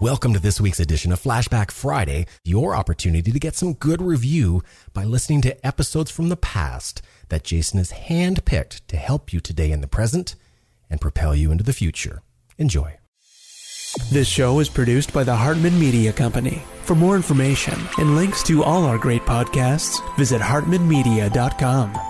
Welcome to this week's edition of Flashback Friday, your opportunity to get some good review by listening to episodes from the past that Jason has handpicked to help you today in the present and propel you into the future. Enjoy. This show is produced by the Hartman Media Company. For more information and links to all our great podcasts, visit hartmanmedia.com.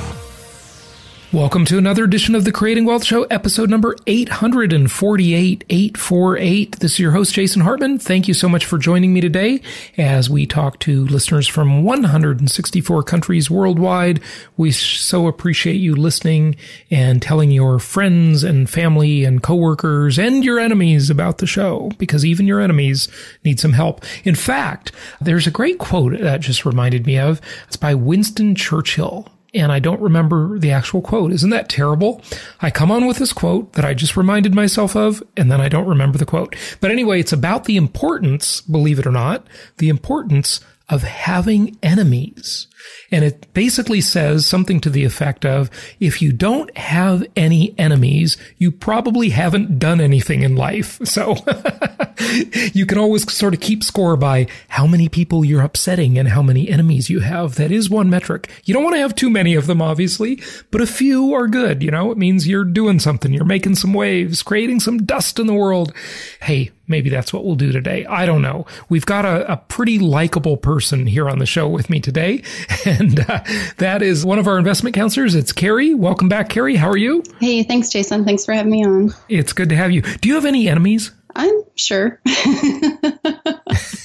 Welcome to another edition of the Creating Wealth Show, episode number 848, 848. This is your host, Jason Hartman. Thank you so much for joining me today as we talk to listeners from 164 countries worldwide. We so appreciate you listening and telling your friends and family and coworkers and your enemies about the show because even your enemies need some help. In fact, there's a great quote that just reminded me of. It's by Winston Churchill and I don't remember the actual quote. Isn't that terrible? I come on with this quote that I just reminded myself of, and then I don't remember the quote. But anyway, it's about the importance, believe it or not, the importance of having enemies. And it basically says something to the effect of, if you don't have any enemies, you probably haven't done anything in life. So you can always sort of keep score by how many people you're upsetting and how many enemies you have. That is one metric. You don't want to have too many of them, obviously, but a few are good. You know, it means you're doing something. You're making some waves, creating some dust in the world. Hey, maybe that's what we'll do today. I don't know. We've got a, a pretty likable person here on the show with me today. And uh, that is one of our investment counselors. It's Carrie. Welcome back, Carrie. How are you? Hey, thanks, Jason. Thanks for having me on. It's good to have you. Do you have any enemies? I'm sure.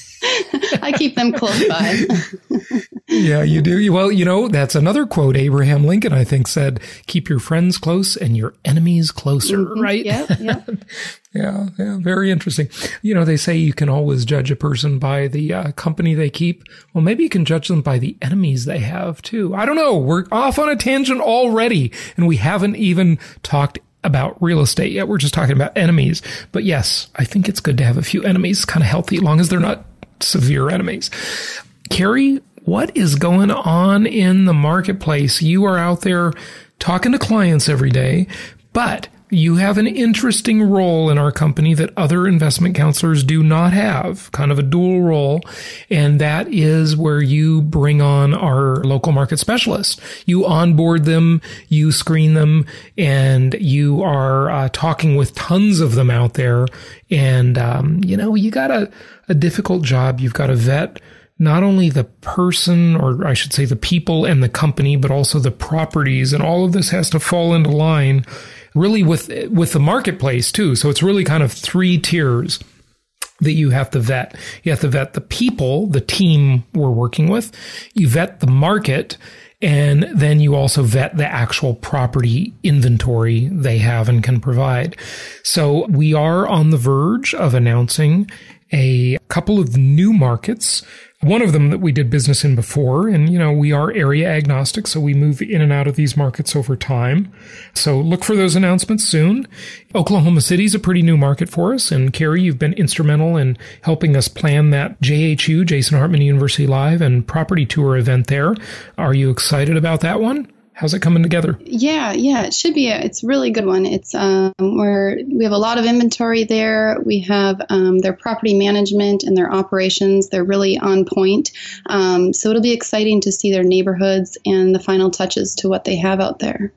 I keep them close by. yeah, you do. Well, you know, that's another quote Abraham Lincoln, I think, said, keep your friends close and your enemies closer, mm-hmm. right? Yeah, yeah. yeah, yeah, very interesting. You know, they say you can always judge a person by the uh, company they keep. Well, maybe you can judge them by the enemies they have too. I don't know. We're off on a tangent already, and we haven't even talked about real estate yet. We're just talking about enemies. But yes, I think it's good to have a few enemies, kind of healthy, as long as they're not severe enemies. Carrie, what is going on in the marketplace? You are out there talking to clients every day, but you have an interesting role in our company that other investment counselors do not have, kind of a dual role. And that is where you bring on our local market specialists. You onboard them, you screen them, and you are uh, talking with tons of them out there. And, um, you know, you got a, a difficult job. You've got to vet not only the person, or I should say the people and the company, but also the properties. And all of this has to fall into line really with, with the marketplace too. So it's really kind of three tiers that you have to vet. You have to vet the people, the team we're working with. You vet the market. And then you also vet the actual property inventory they have and can provide. So we are on the verge of announcing a couple of new markets one of them that we did business in before. And, you know, we are area agnostic, so we move in and out of these markets over time. So look for those announcements soon. Oklahoma City is a pretty new market for us. And Carrie, you've been instrumental in helping us plan that JHU, Jason Hartman University Live and property tour event there. Are you excited about that one? How's it coming together? Yeah, yeah, it should be. A, it's a really good one. It's um, where we have a lot of inventory there. We have um, their property management and their operations. They're really on point. Um, so it'll be exciting to see their neighborhoods and the final touches to what they have out there.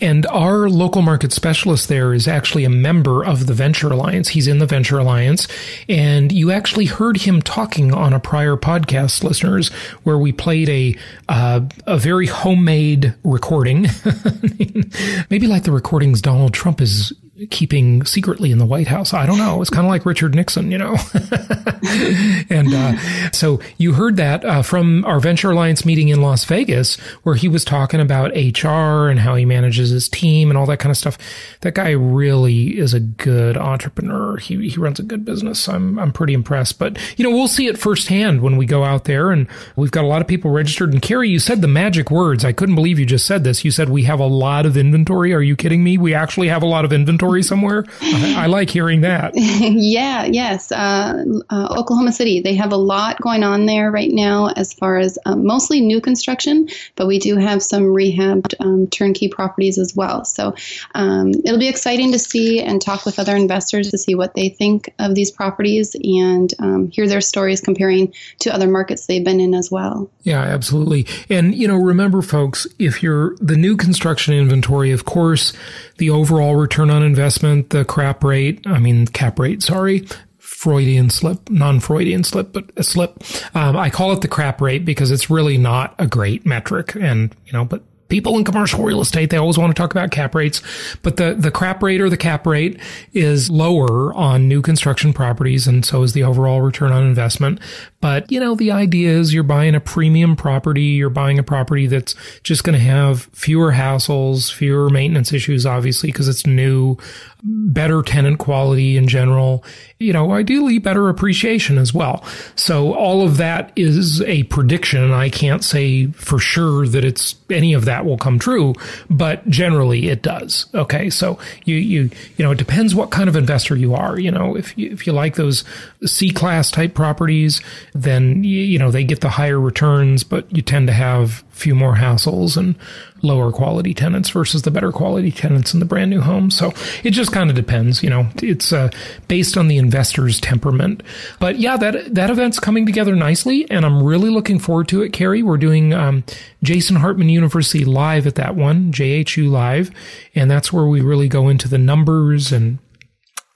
And our local market specialist there is actually a member of the Venture Alliance. He's in the Venture Alliance. And you actually heard him talking on a prior podcast, listeners, where we played a, uh, a very homemade recording. Maybe like the recordings Donald Trump is keeping secretly in the White House. I don't know. It's kind of like Richard Nixon, you know. and uh, so you heard that uh, from our Venture Alliance meeting in Las Vegas, where he was talking about HR and how he manages his team and all that kind of stuff. That guy really is a good entrepreneur. He he runs a good business. I'm I'm pretty impressed. But you know, we'll see it firsthand when we go out there, and we've got a lot of people registered. And Carrie, you said the magic words. I couldn't believe you just said this. You said we have a lot of inventory. Are you kidding me? We actually have a lot of inventory somewhere? I, I, like hearing that. yeah, yes. Uh, uh, Oklahoma City, they have a lot going on there right now as far as um, mostly new construction, but we do have some rehabbed um, turnkey properties as well. So um, it'll be exciting to see and talk with other investors to see what they think of these properties and um, hear their stories comparing to other markets they've been in as well. Yeah, absolutely. And, you know, remember, folks, if you're the new construction inventory, of course, the overall return on investment, the crap rate, I mean, cap rate, sorry, Freudian slip, non-Freudian slip, but a slip. Um, I call it the crap rate because it's really not a great metric. And, you know, but people in commercial real estate, they always want to talk about cap rates, but the, the crap rate or the cap rate is lower on new construction properties. And so is the overall return on investment. But, you know, the idea is you're buying a premium property. You're buying a property that's just going to have fewer hassles, fewer maintenance issues, obviously, because it's new, better tenant quality in general, you know, ideally better appreciation as well. So all of that is a prediction. I can't say for sure that it's any of that will come true, but generally it does. Okay. So you, you, you know, it depends what kind of investor you are. You know, if you, if you like those C class type properties, then, you know, they get the higher returns, but you tend to have few more hassles and lower quality tenants versus the better quality tenants in the brand new home. So it just kind of depends, you know, it's uh, based on the investor's temperament. But yeah, that, that event's coming together nicely and I'm really looking forward to it, Carrie. We're doing, um, Jason Hartman University live at that one, JHU live. And that's where we really go into the numbers and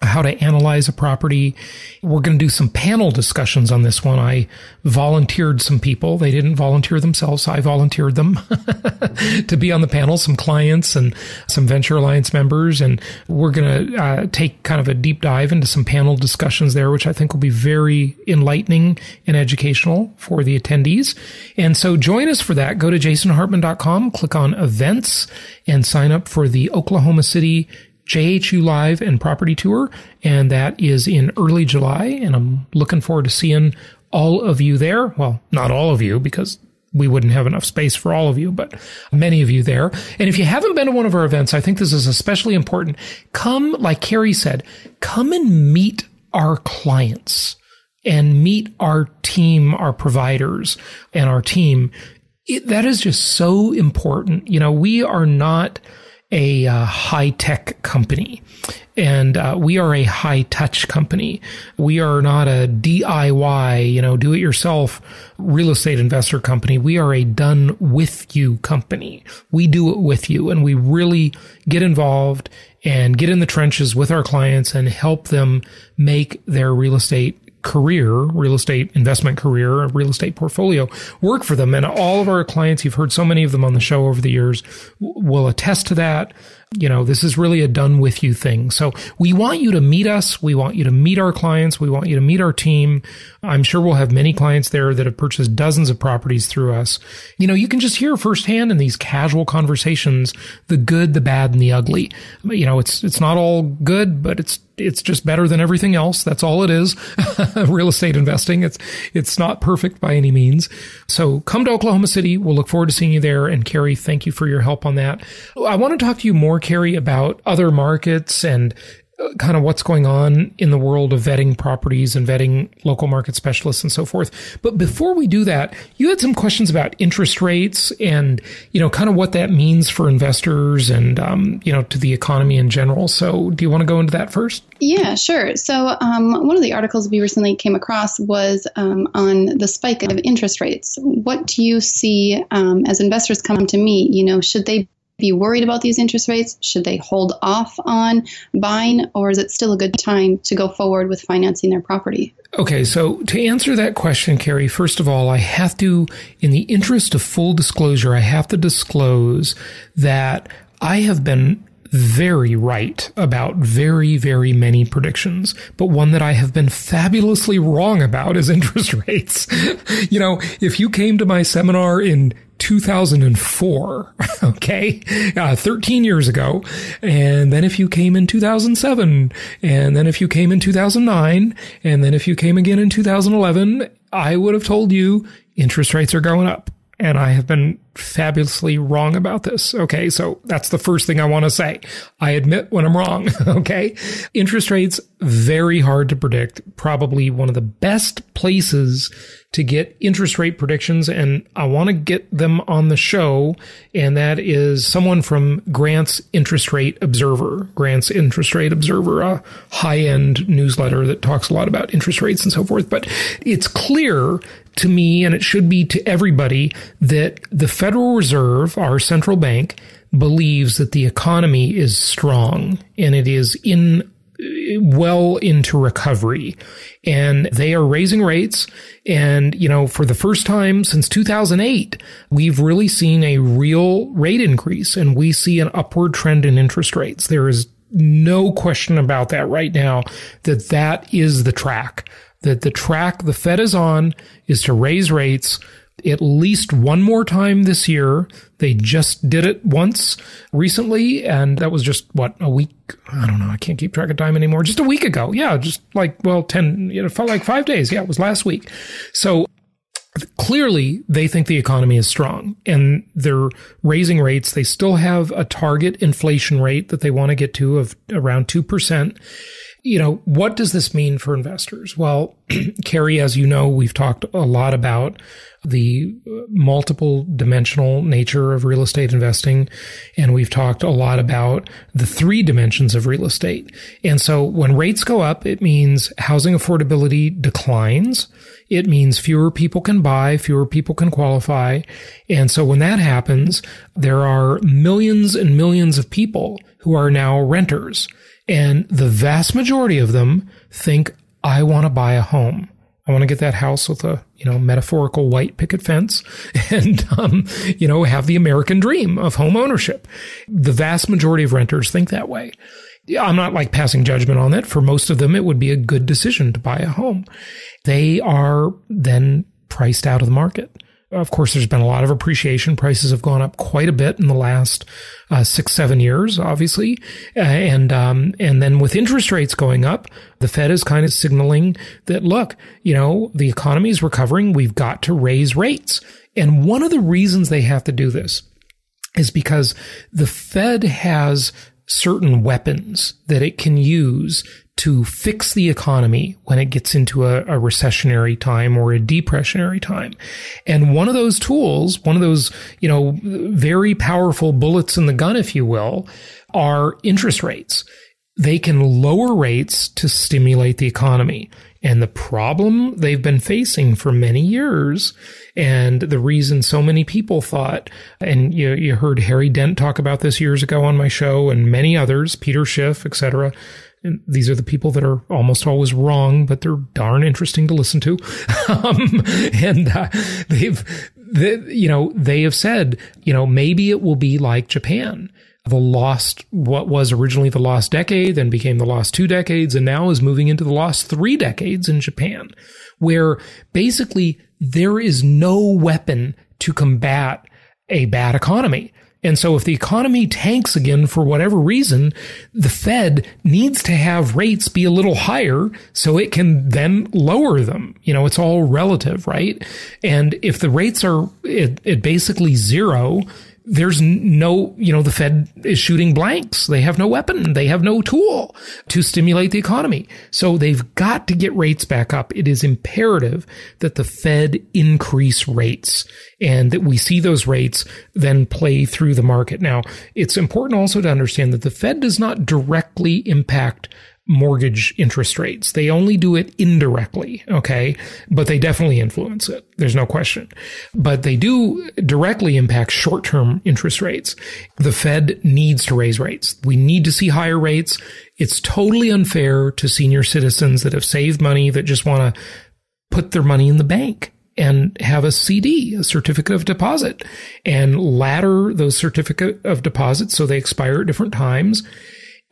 how to analyze a property. We're going to do some panel discussions on this one. I volunteered some people. They didn't volunteer themselves. I volunteered them to be on the panel, some clients and some Venture Alliance members. And we're going to uh, take kind of a deep dive into some panel discussions there, which I think will be very enlightening and educational for the attendees. And so join us for that. Go to jasonhartman.com, click on events and sign up for the Oklahoma City JHU Live and Property Tour, and that is in early July. And I'm looking forward to seeing all of you there. Well, not all of you because we wouldn't have enough space for all of you, but many of you there. And if you haven't been to one of our events, I think this is especially important. Come, like Carrie said, come and meet our clients and meet our team, our providers and our team. It, that is just so important. You know, we are not, a uh, high tech company and uh, we are a high touch company. We are not a DIY, you know, do it yourself real estate investor company. We are a done with you company. We do it with you and we really get involved and get in the trenches with our clients and help them make their real estate career, real estate investment career, real estate portfolio work for them. And all of our clients, you've heard so many of them on the show over the years, will attest to that you know, this is really a done with you thing. So we want you to meet us. We want you to meet our clients. We want you to meet our team. I'm sure we'll have many clients there that have purchased dozens of properties through us. You know, you can just hear firsthand in these casual conversations, the good, the bad, and the ugly. You know, it's, it's not all good, but it's, it's just better than everything else. That's all it is. Real estate investing. It's, it's not perfect by any means. So come to Oklahoma City. We'll look forward to seeing you there. And Carrie, thank you for your help on that. I want to talk to you more Carrie, about other markets and kind of what's going on in the world of vetting properties and vetting local market specialists and so forth. But before we do that, you had some questions about interest rates and, you know, kind of what that means for investors and, um, you know, to the economy in general. So do you want to go into that first? Yeah, sure. So um, one of the articles we recently came across was um, on the spike of interest rates. What do you see um, as investors come to me? You know, should they be worried about these interest rates? Should they hold off on buying, or is it still a good time to go forward with financing their property? Okay, so to answer that question, Carrie, first of all, I have to, in the interest of full disclosure, I have to disclose that I have been very right about very, very many predictions, but one that I have been fabulously wrong about is interest rates. you know, if you came to my seminar in 2004, okay, uh, 13 years ago, and then if you came in 2007, and then if you came in 2009, and then if you came again in 2011, I would have told you interest rates are going up and I have been fabulously wrong about this. Okay. So that's the first thing I want to say. I admit when I'm wrong. okay. Interest rates, very hard to predict. Probably one of the best places to get interest rate predictions. And I want to get them on the show. And that is someone from Grant's Interest Rate Observer. Grant's Interest Rate Observer, a high end newsletter that talks a lot about interest rates and so forth. But it's clear to me, and it should be to everybody, that the Federal Reserve, our central bank, believes that the economy is strong and it is in well into recovery and they are raising rates. And, you know, for the first time since 2008, we've really seen a real rate increase and we see an upward trend in interest rates. There is no question about that right now that that is the track that the track the Fed is on is to raise rates at least one more time this year. They just did it once recently, and that was just what a week. I don't know. I can't keep track of time anymore. Just a week ago. Yeah, just like well, ten. It felt like five days. Yeah, it was last week. So clearly they think the economy is strong and they're raising rates. They still have a target inflation rate that they want to get to of around 2% you know, what does this mean for investors? Well, Carrie, as you know, we've talked a lot about the uh, multiple dimensional nature of real estate investing. And we've talked a lot about the three dimensions of real estate. And so when rates go up, it means housing affordability declines. It means fewer people can buy, fewer people can qualify. And so when that happens, there are millions and millions of people who are now renters. And the vast majority of them think, I want to buy a home. I want to get that house with a, you know, metaphorical white picket fence and, um, you know, have the American dream of home ownership. The vast majority of renters think that way. I'm not like passing judgment on that. For most of them, it would be a good decision to buy a home. They are then priced out of the market. Of course, there's been a lot of appreciation. Prices have gone up quite a bit in the last uh, six, seven years, obviously, uh, and um, and then with interest rates going up, the Fed is kind of signaling that look, you know, the economy is recovering. We've got to raise rates, and one of the reasons they have to do this is because the Fed has certain weapons that it can use to fix the economy when it gets into a, a, recessionary time or a depressionary time. And one of those tools, one of those, you know, very powerful bullets in the gun, if you will, are interest rates. They can lower rates to stimulate the economy. And the problem they've been facing for many years, and the reason so many people thought, and you, you heard Harry Dent talk about this years ago on my show, and many others, Peter Schiff, etc and these are the people that are almost always wrong, but they're darn interesting to listen to. um, and uh, they've, they, you know, they have said, you know, maybe it will be like Japan. The lost, what was originally the lost decade, then became the lost two decades, and now is moving into the lost three decades in Japan, where basically there is no weapon to combat a bad economy. And so if the economy tanks again for whatever reason, the Fed needs to have rates be a little higher so it can then lower them. You know, it's all relative, right? And if the rates are at, basically zero, there's no, you know, the Fed is shooting blanks. They have no weapon. They have no tool to stimulate the economy. So they've got to get rates back up. It is imperative that the Fed increase rates and that we see those rates then play through the market. Now, it's important also to understand that the Fed does not directly impact mortgage interest rates. They only do it indirectly, okay? But they definitely influence it. There's no question. But they do directly impact short-term interest rates. The Fed needs to raise rates. We need to see higher rates. It's totally unfair to senior citizens that have saved money that just want to put their money in the bank and have a CD, a certificate of deposit, and ladder those certificate of deposits so they expire at different times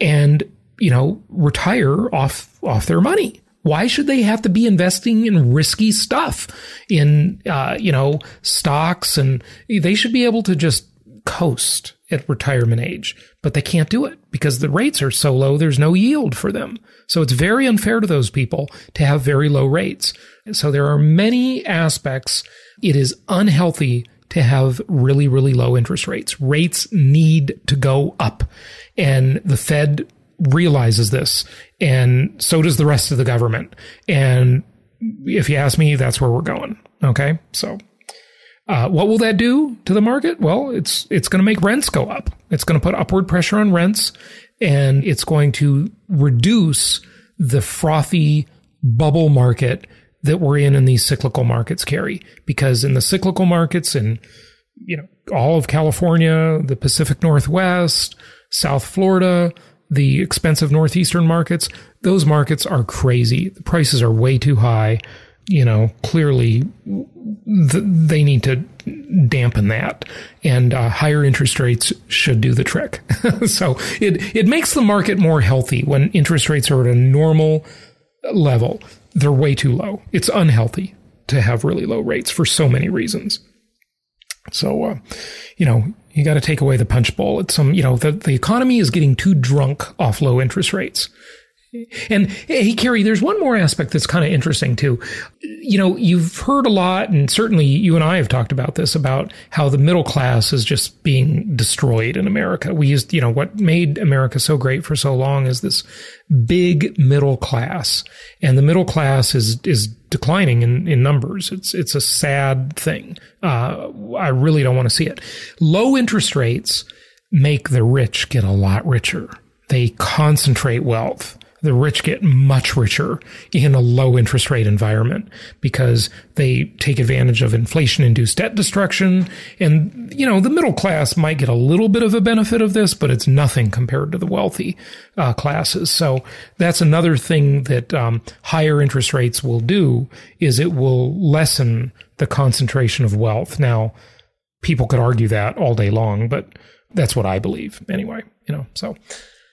and, you know, retire off, off their money. Why should they have to be investing in risky stuff in, uh, you know, stocks and they should be able to just coast at retirement age, but they can't do it because the rates are so low. There's no yield for them. So it's very unfair to those people to have very low rates. So there are many aspects. It is unhealthy to have really, really low interest rates. Rates need to go up and the Fed realizes this and so does the rest of the government. And if you ask me, that's where we're going. Okay. So uh, what will that do to the market? Well, it's it's going to make rents go up. It's going to put upward pressure on rents, and it's going to reduce the frothy bubble market that we're in in these cyclical markets Carrie. Because in the cyclical markets, in you know all of California, the Pacific Northwest, South Florida, the expensive northeastern markets, those markets are crazy. The prices are way too high you know, clearly th- they need to dampen that, and uh, higher interest rates should do the trick. so it it makes the market more healthy when interest rates are at a normal level. They're way too low. It's unhealthy to have really low rates for so many reasons. So, uh, you know, you got to take away the punch bowl. It's some, you know, the, the economy is getting too drunk off low interest rates. And hey, Carrie, there's one more aspect that's kind of interesting too. You know, you've heard a lot, and certainly you and I have talked about this about how the middle class is just being destroyed in America. We used, you know, what made America so great for so long is this big middle class, and the middle class is is declining in, in numbers. It's it's a sad thing. Uh, I really don't want to see it. Low interest rates make the rich get a lot richer. They concentrate wealth the rich get much richer in a low interest rate environment because they take advantage of inflation induced debt destruction. And, you know, the middle class might get a little bit of a benefit of this, but it's nothing compared to the wealthy uh, classes. So that's another thing that um, higher interest rates will do is it will lessen the concentration of wealth. Now, people could argue that all day long, but that's what I believe anyway, you know, so.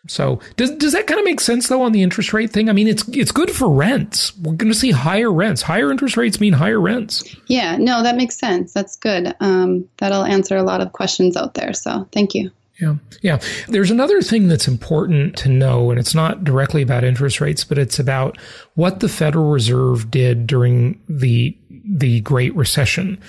So does does that kind of make sense though on the interest rate thing? I mean, it's it's good for rents. We're going to see higher rents. Higher interest rates mean higher rents. Yeah, no, that makes sense. That's good. Um, that'll answer a lot of questions out there. So thank you. Yeah. Yeah. There's another thing that's important to know, and it's not directly about interest rates, but it's about what the Federal Reserve did during the the Great Recession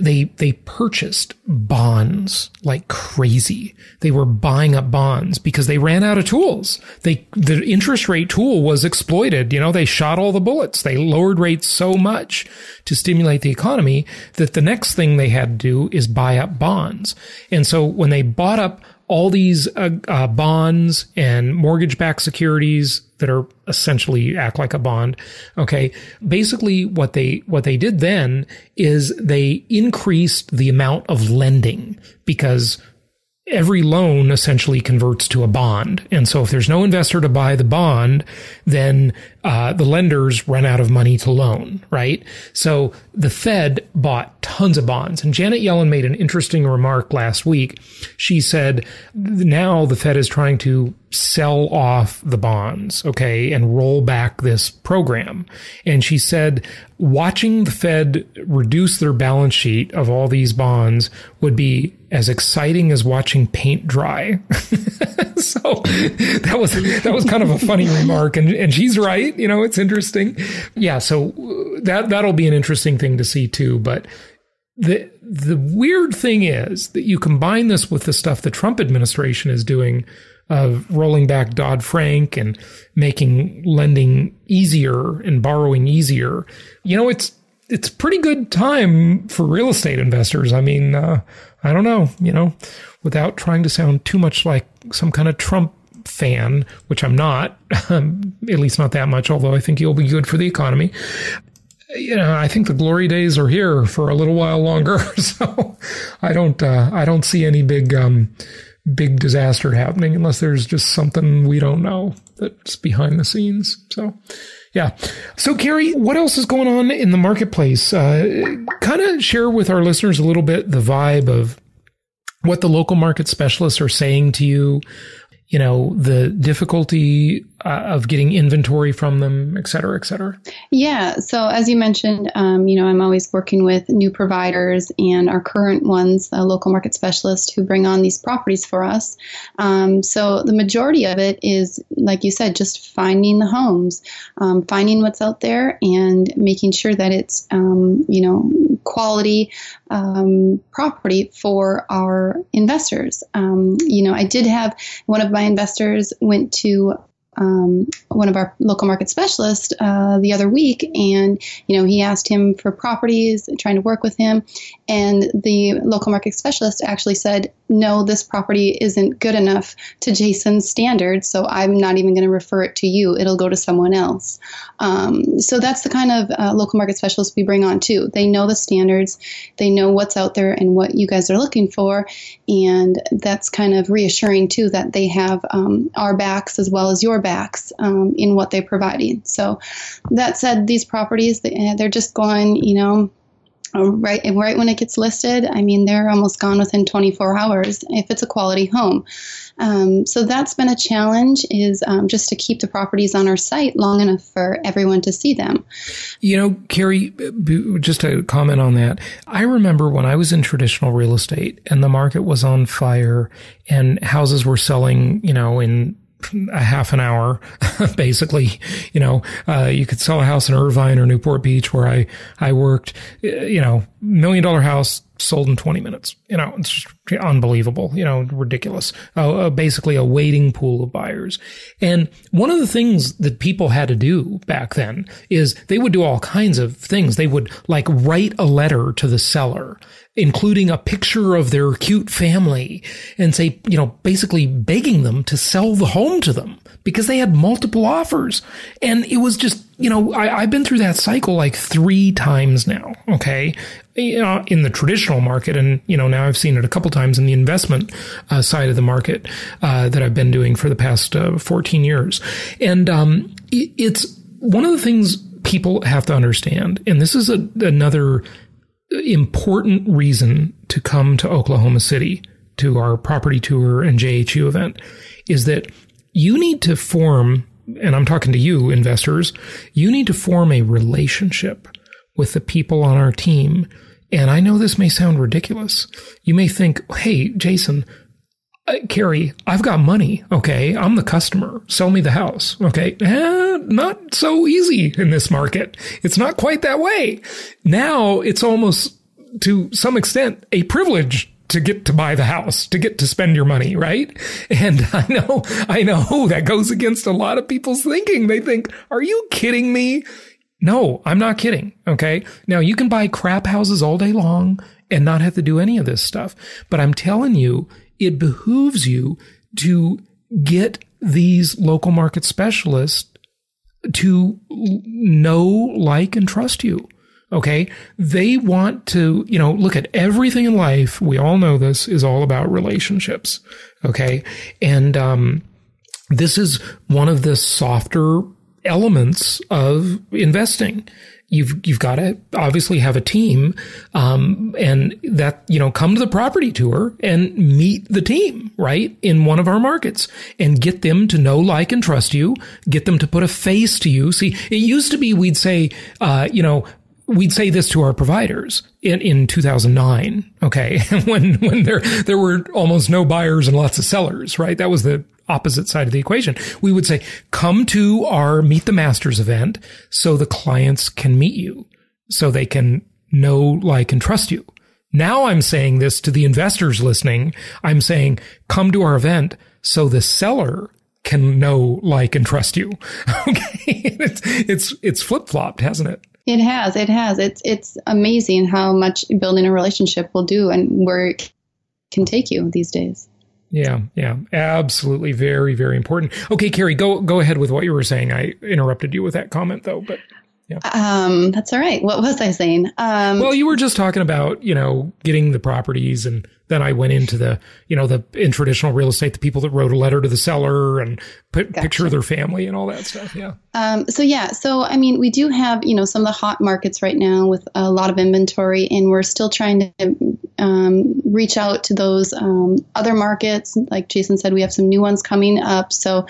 they they purchased bonds like crazy. They were buying up bonds because they ran out of tools. They the interest rate tool was exploited. You know, they shot all the bullets. They lowered rates so much to stimulate the economy that the next thing they had to do is buy up bonds. And so when they bought up all these uh, uh, bonds and mortgage-backed securities that are essentially act like a bond. Okay. Basically what they, what they did then is they increased the amount of lending because every loan essentially converts to a bond. And so if there's no investor to buy the bond, then uh, the lenders run out of money to loan, right? So the Fed bought tons of bonds. And Janet Yellen made an interesting remark last week. She said, now the Fed is trying to sell off the bonds, okay, and roll back this program. And she said, watching the Fed reduce their balance sheet of all these bonds would be as exciting as watching paint dry. so that was that was kind of a funny remark, and and she's right. You know, it's interesting. Yeah, so that that'll be an interesting thing to see too. But the the weird thing is that you combine this with the stuff the Trump administration is doing of rolling back Dodd Frank and making lending easier and borrowing easier. You know, it's it's pretty good time for real estate investors. I mean, uh, I don't know, you know, without trying to sound too much like some kind of Trump fan, which I'm not, at least not that much, although I think he'll be good for the economy. You know, I think the glory days are here for a little while longer. So I don't, uh, I don't see any big, um, big disaster happening unless there's just something we don't know that's behind the scenes. So, yeah. So, Carrie, what else is going on in the marketplace? Uh, kind of share with our listeners a little bit the vibe of what the local market specialists are saying to you you know, the difficulty uh, of getting inventory from them, et cetera, et cetera? Yeah. So, as you mentioned, um, you know, I'm always working with new providers and our current ones, a local market specialist who bring on these properties for us. Um, so, the majority of it is, like you said, just finding the homes, um, finding what's out there and making sure that it's, um, you know, quality um, property for our investors. Um, you know, I did have one of my investors went to um, one of our local market specialists uh, the other week, and you know he asked him for properties, trying to work with him, and the local market specialist actually said, "No, this property isn't good enough to Jason's standards, so I'm not even going to refer it to you. It'll go to someone else." Um, so that's the kind of uh, local market specialists we bring on too. They know the standards, they know what's out there and what you guys are looking for, and that's kind of reassuring too that they have um, our backs as well as your backs um, in what they're providing. So that said, these properties they're just gone. you know, right right when it gets listed i mean they're almost gone within 24 hours if it's a quality home um, so that's been a challenge is um, just to keep the properties on our site long enough for everyone to see them you know carrie just to comment on that i remember when i was in traditional real estate and the market was on fire and houses were selling you know in a half an hour, basically. You know, uh, you could sell a house in Irvine or Newport Beach where I, I worked, you know, million dollar house sold in 20 minutes. You know, it's just unbelievable, you know, ridiculous. Uh, uh, basically a waiting pool of buyers. And one of the things that people had to do back then is they would do all kinds of things. They would like write a letter to the seller including a picture of their cute family and say, you know, basically begging them to sell the home to them because they had multiple offers. And it was just, you know, I, have been through that cycle like three times now. Okay. in the traditional market. And, you know, now I've seen it a couple times in the investment uh, side of the market uh, that I've been doing for the past uh, 14 years. And um, it's one of the things people have to understand. And this is a, another important reason to come to Oklahoma City to our property tour and JHU event is that you need to form, and I'm talking to you, investors, you need to form a relationship with the people on our team. And I know this may sound ridiculous. You may think, hey, Jason, uh, Carrie, I've got money. Okay. I'm the customer. Sell me the house. Okay. Eh, not so easy in this market. It's not quite that way. Now it's almost to some extent a privilege to get to buy the house, to get to spend your money, right? And I know, I know that goes against a lot of people's thinking. They think, are you kidding me? No, I'm not kidding. Okay. Now you can buy crap houses all day long and not have to do any of this stuff. But I'm telling you, it behooves you to get these local market specialists to know, like, and trust you. Okay. They want to, you know, look at everything in life. We all know this is all about relationships. Okay. And, um, this is one of the softer elements of investing you've you've got to obviously have a team, um, and that you know come to the property tour and meet the team right in one of our markets and get them to know, like, and trust you. Get them to put a face to you. See, it used to be we'd say, uh, you know, we'd say this to our providers in, in 2009. Okay. when, when there, there were almost no buyers and lots of sellers, right? That was the opposite side of the equation. We would say, come to our meet the masters event so the clients can meet you, so they can know, like, and trust you. Now I'm saying this to the investors listening. I'm saying, come to our event so the seller can know, like, and trust you. Okay. it's, it's, it's flip flopped, hasn't it? It has. It has. It's, it's amazing how much building a relationship will do and where it can take you these days. Yeah, yeah, absolutely, very, very important. Okay, Carrie, go go ahead with what you were saying. I interrupted you with that comment, though, but yeah. Um, that's all right. What was I saying? Um, well, you were just talking about you know getting the properties and then I went into the, you know, the in traditional real estate, the people that wrote a letter to the seller and put, gotcha. picture of their family and all that stuff. Yeah. Um, so yeah, so I mean, we do have, you know, some of the hot markets right now with a lot of inventory, and we're still trying to um, reach out to those um, other markets. Like Jason said, we have some new ones coming up. So,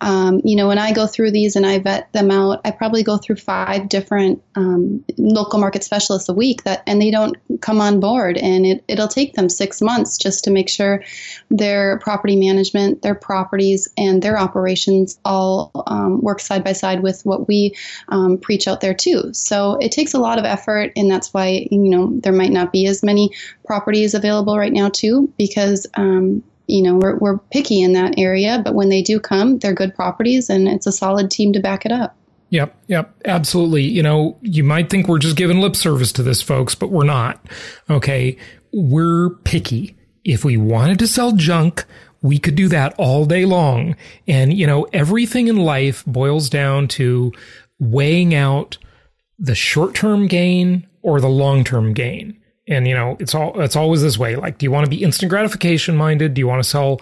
um, you know, when I go through these and I vet them out, I probably go through five different um, local market specialists a week that, and they don't come on board, and it, it'll take them six months just to make sure their property management, their properties, and their operations all um, work side by side with what we um, preach out there too. So it takes a lot of effort, and that's why you know there might not be as many properties available right now too, because um, you know we're, we're picky in that area. But when they do come, they're good properties, and it's a solid team to back it up. Yep, yep, absolutely. You know, you might think we're just giving lip service to this, folks, but we're not. Okay we're picky. If we wanted to sell junk, we could do that all day long. And, you know, everything in life boils down to weighing out the short term gain or the long term gain. And, you know, it's all, it's always this way. Like, do you want to be instant gratification minded? Do you want to sell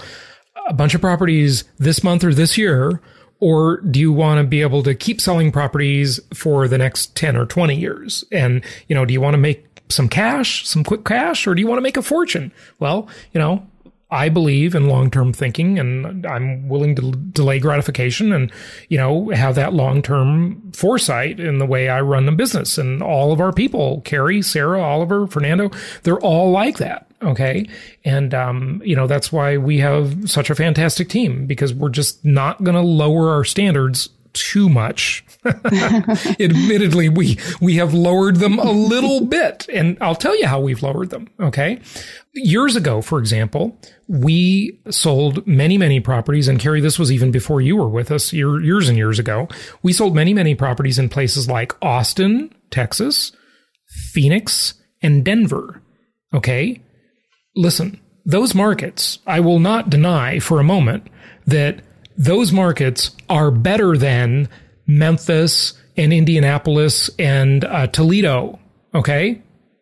a bunch of properties this month or this year? Or do you want to be able to keep selling properties for the next 10 or 20 years? And, you know, do you want to make some cash, some quick cash, or do you want to make a fortune? Well, you know, I believe in long term thinking and I'm willing to delay gratification and, you know, have that long term foresight in the way I run the business. And all of our people, Carrie, Sarah, Oliver, Fernando, they're all like that. Okay. And, um, you know, that's why we have such a fantastic team because we're just not going to lower our standards too much. Admittedly, we we have lowered them a little bit, and I'll tell you how we've lowered them. Okay, years ago, for example, we sold many many properties, and Carrie, this was even before you were with us, years and years ago. We sold many many properties in places like Austin, Texas, Phoenix, and Denver. Okay, listen, those markets, I will not deny for a moment that those markets are better than Memphis and Indianapolis and uh, Toledo. Okay.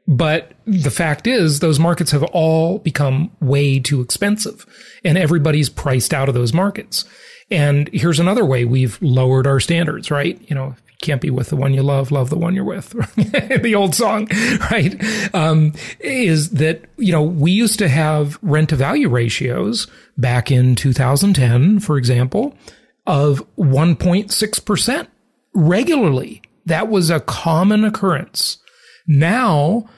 But the fact is, those markets have all become way too expensive and everybody's priced out of those markets. And here's another way we've lowered our standards, right? You know, can't be with the one you love, love the one you're with. the old song, right? Um, is that, you know, we used to have rent to value ratios back in 2010, for example, of 1.6% regularly. That was a common occurrence. Now,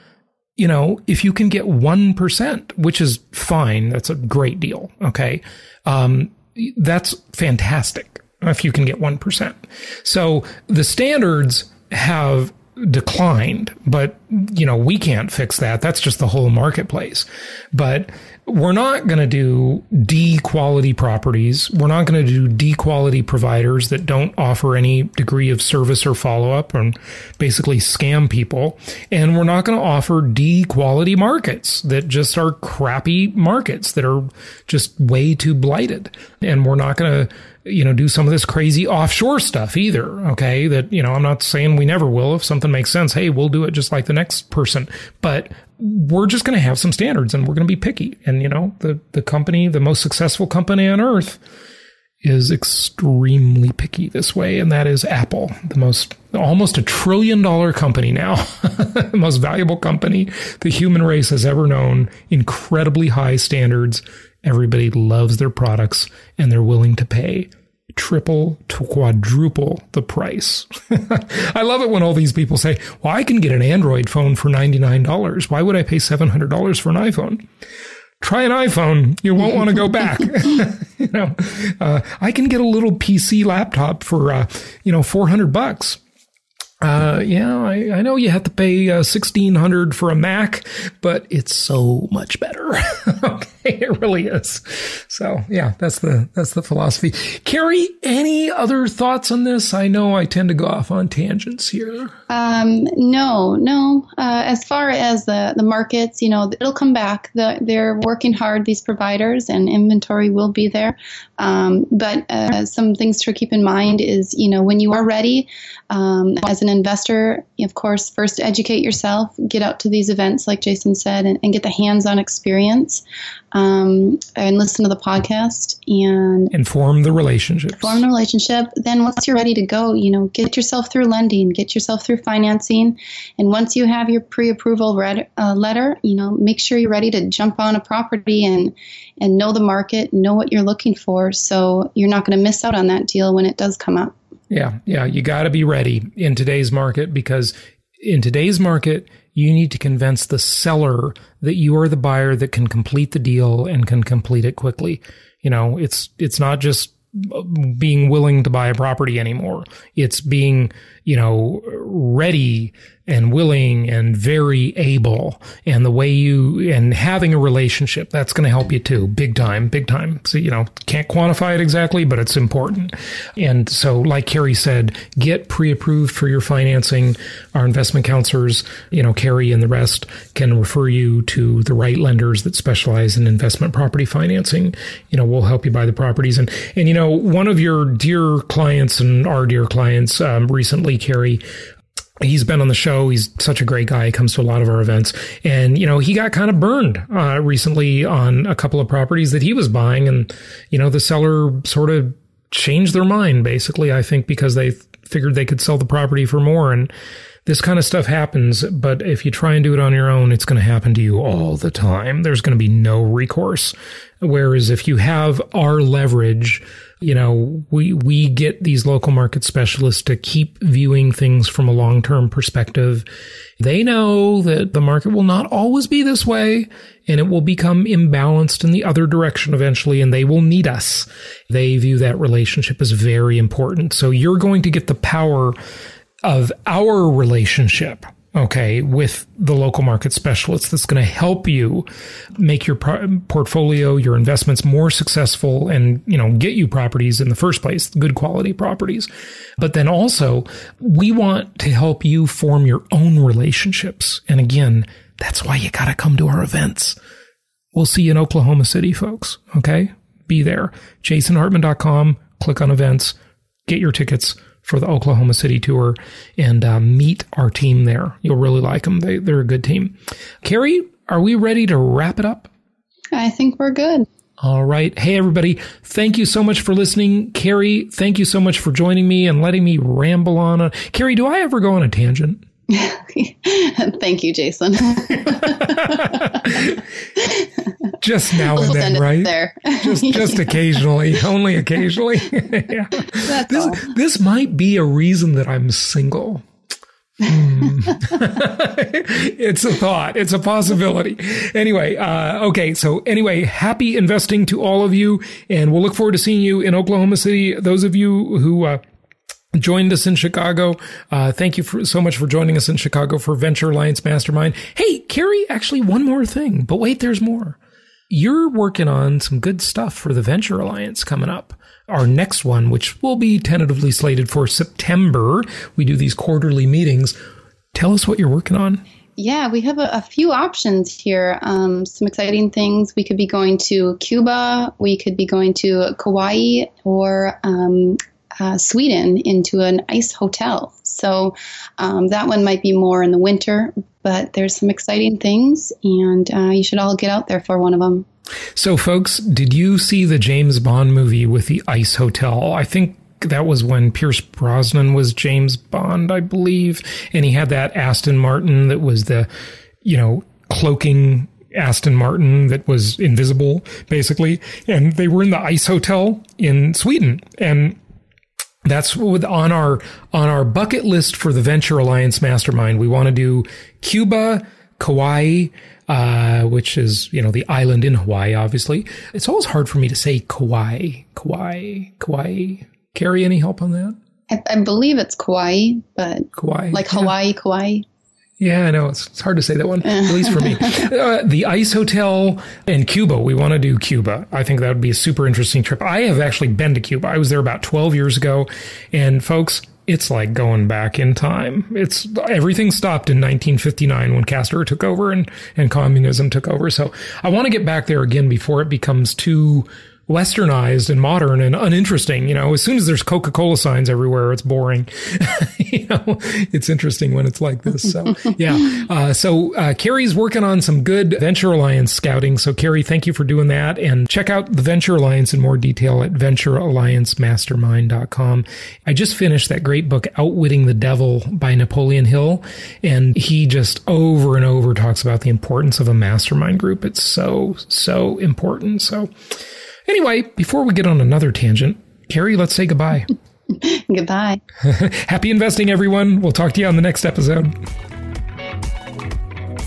you know, if you can get 1%, which is fine, that's a great deal. Okay. Um, that's fantastic if you can get 1%. So the standards have declined, but you know, we can't fix that. That's just the whole marketplace. But we're not going to do D quality properties. We're not going to do D quality providers that don't offer any degree of service or follow up and basically scam people. And we're not going to offer D quality markets that just are crappy markets that are just way too blighted. And we're not going to you know, do some of this crazy offshore stuff either. Okay. That, you know, I'm not saying we never will. If something makes sense, hey, we'll do it just like the next person. But we're just going to have some standards and we're going to be picky. And, you know, the, the company, the most successful company on earth is extremely picky this way. And that is Apple, the most, almost a trillion dollar company now, the most valuable company the human race has ever known, incredibly high standards Everybody loves their products and they're willing to pay triple to quadruple the price. I love it when all these people say, well, I can get an Android phone for $99. Why would I pay $700 for an iPhone? Try an iPhone. You won't want to go back. you know, uh, I can get a little PC laptop for, uh, you know, 400 bucks. Uh, yeah, I, I, know you have to pay uh, sixteen hundred for a Mac, but it's so much better. okay, it really is. So yeah, that's the that's the philosophy. Carrie, any other thoughts on this? I know I tend to go off on tangents here. Um, no, no. Uh, as far as the the markets, you know, it'll come back. The, they're working hard. These providers and inventory will be there. Um, but uh, some things to keep in mind is, you know, when you are ready um, as an investor, of course, first educate yourself, get out to these events, like Jason said, and, and get the hands-on experience, um, and listen to the podcast and inform the relationship. Form the relationship. Then once you're ready to go, you know, get yourself through lending, get yourself through financing, and once you have your pre-approval red, uh, letter, you know, make sure you're ready to jump on a property and and know the market, know what you're looking for, so you're not going to miss out on that deal when it does come up. Yeah, yeah, you got to be ready in today's market because in today's market, you need to convince the seller that you are the buyer that can complete the deal and can complete it quickly. You know, it's it's not just uh, being willing to buy a property anymore. It's being, you know, ready and willing and very able. And the way you, and having a relationship, that's going to help you too. Big time, big time. So, you know, can't quantify it exactly, but it's important. And so, like Carrie said, get pre approved for your financing. Our investment counselors, you know, Carrie and the rest can refer you to the right lenders that specialize in investment property financing. You know, we'll help you buy the properties. And, and, you know, one of your dear clients and our dear clients, um, recently, Carrie, he's been on the show. He's such a great guy. He comes to a lot of our events. And, you know, he got kind of burned uh, recently on a couple of properties that he was buying. And, you know, the seller sort of changed their mind, basically, I think, because they figured they could sell the property for more. And this kind of stuff happens. But if you try and do it on your own, it's going to happen to you all the time. There's going to be no recourse. Whereas if you have our leverage, you know, we, we get these local market specialists to keep viewing things from a long term perspective. They know that the market will not always be this way and it will become imbalanced in the other direction eventually and they will need us. They view that relationship as very important. So you're going to get the power of our relationship okay, with the local market specialist that's going to help you make your portfolio, your investments more successful and, you know, get you properties in the first place, good quality properties. But then also, we want to help you form your own relationships. And again, that's why you got to come to our events. We'll see you in Oklahoma City, folks. Okay. Be there. JasonHartman.com, click on events, get your tickets for the Oklahoma City tour and uh, meet our team there. You'll really like them. They, they're a good team. Carrie, are we ready to wrap it up? I think we're good. All right. Hey, everybody. Thank you so much for listening. Carrie, thank you so much for joining me and letting me ramble on. A- Carrie, do I ever go on a tangent? Thank you, Jason. just now and then, right? There. just just occasionally, only occasionally. yeah. this all. this might be a reason that I'm single. Hmm. it's a thought. It's a possibility. Anyway, uh, okay. So anyway, happy investing to all of you, and we'll look forward to seeing you in Oklahoma City. Those of you who uh, joined us in Chicago. Uh, thank you for, so much for joining us in Chicago for Venture Alliance Mastermind. Hey, Carrie, actually, one more thing, but wait, there's more. You're working on some good stuff for the Venture Alliance coming up. Our next one, which will be tentatively slated for September, we do these quarterly meetings. Tell us what you're working on. Yeah, we have a, a few options here. Um, some exciting things. We could be going to Cuba. We could be going to Kauai or um, uh, Sweden into an ice hotel. So um, that one might be more in the winter, but there's some exciting things, and uh, you should all get out there for one of them. So, folks, did you see the James Bond movie with the ice hotel? I think that was when Pierce Brosnan was James Bond, I believe, and he had that Aston Martin that was the, you know, cloaking Aston Martin that was invisible, basically. And they were in the ice hotel in Sweden. And that's on our on our bucket list for the Venture Alliance Mastermind. We want to do Cuba, Kauai, uh, which is you know the island in Hawaii. Obviously, it's always hard for me to say Kauai, Kauai, Kauai. Carrie, any help on that? I, I believe it's Kauai, but Kauai, like Hawaii, yeah. Kauai. Yeah, I know. It's, it's hard to say that one, at least for me. Uh, the Ice Hotel in Cuba. We want to do Cuba. I think that would be a super interesting trip. I have actually been to Cuba. I was there about 12 years ago. And folks, it's like going back in time. It's everything stopped in 1959 when Castro took over and, and communism took over. So I want to get back there again before it becomes too westernized and modern and uninteresting. You know, as soon as there's Coca Cola signs everywhere, it's boring. you know, it's interesting when it's like this. So, yeah. Uh, so, uh, Carrie's working on some good Venture Alliance scouting. So, Carrie, thank you for doing that. And check out the Venture Alliance in more detail at venturealliancemastermind.com. I just finished that great book, Outwitting the Devil by Napoleon Hill. And he just over and over talks about the importance of a mastermind group. It's so, so important. So, Anyway, before we get on another tangent, Carrie, let's say goodbye. goodbye. Happy investing, everyone. We'll talk to you on the next episode.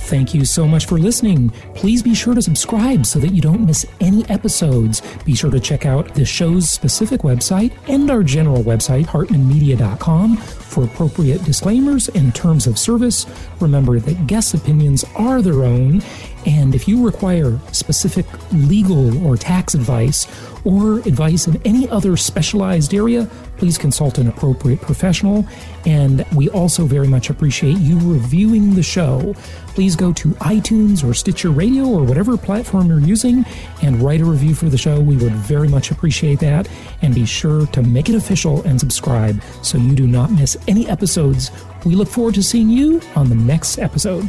Thank you so much for listening. Please be sure to subscribe so that you don't miss any episodes. Be sure to check out the show's specific website and our general website, hartmanmedia.com, for appropriate disclaimers and terms of service. Remember that guest opinions are their own and if you require specific legal or tax advice or advice in any other specialized area, please consult an appropriate professional. And we also very much appreciate you reviewing the show. Please go to iTunes or Stitcher Radio or whatever platform you're using and write a review for the show. We would very much appreciate that. And be sure to make it official and subscribe so you do not miss any episodes. We look forward to seeing you on the next episode.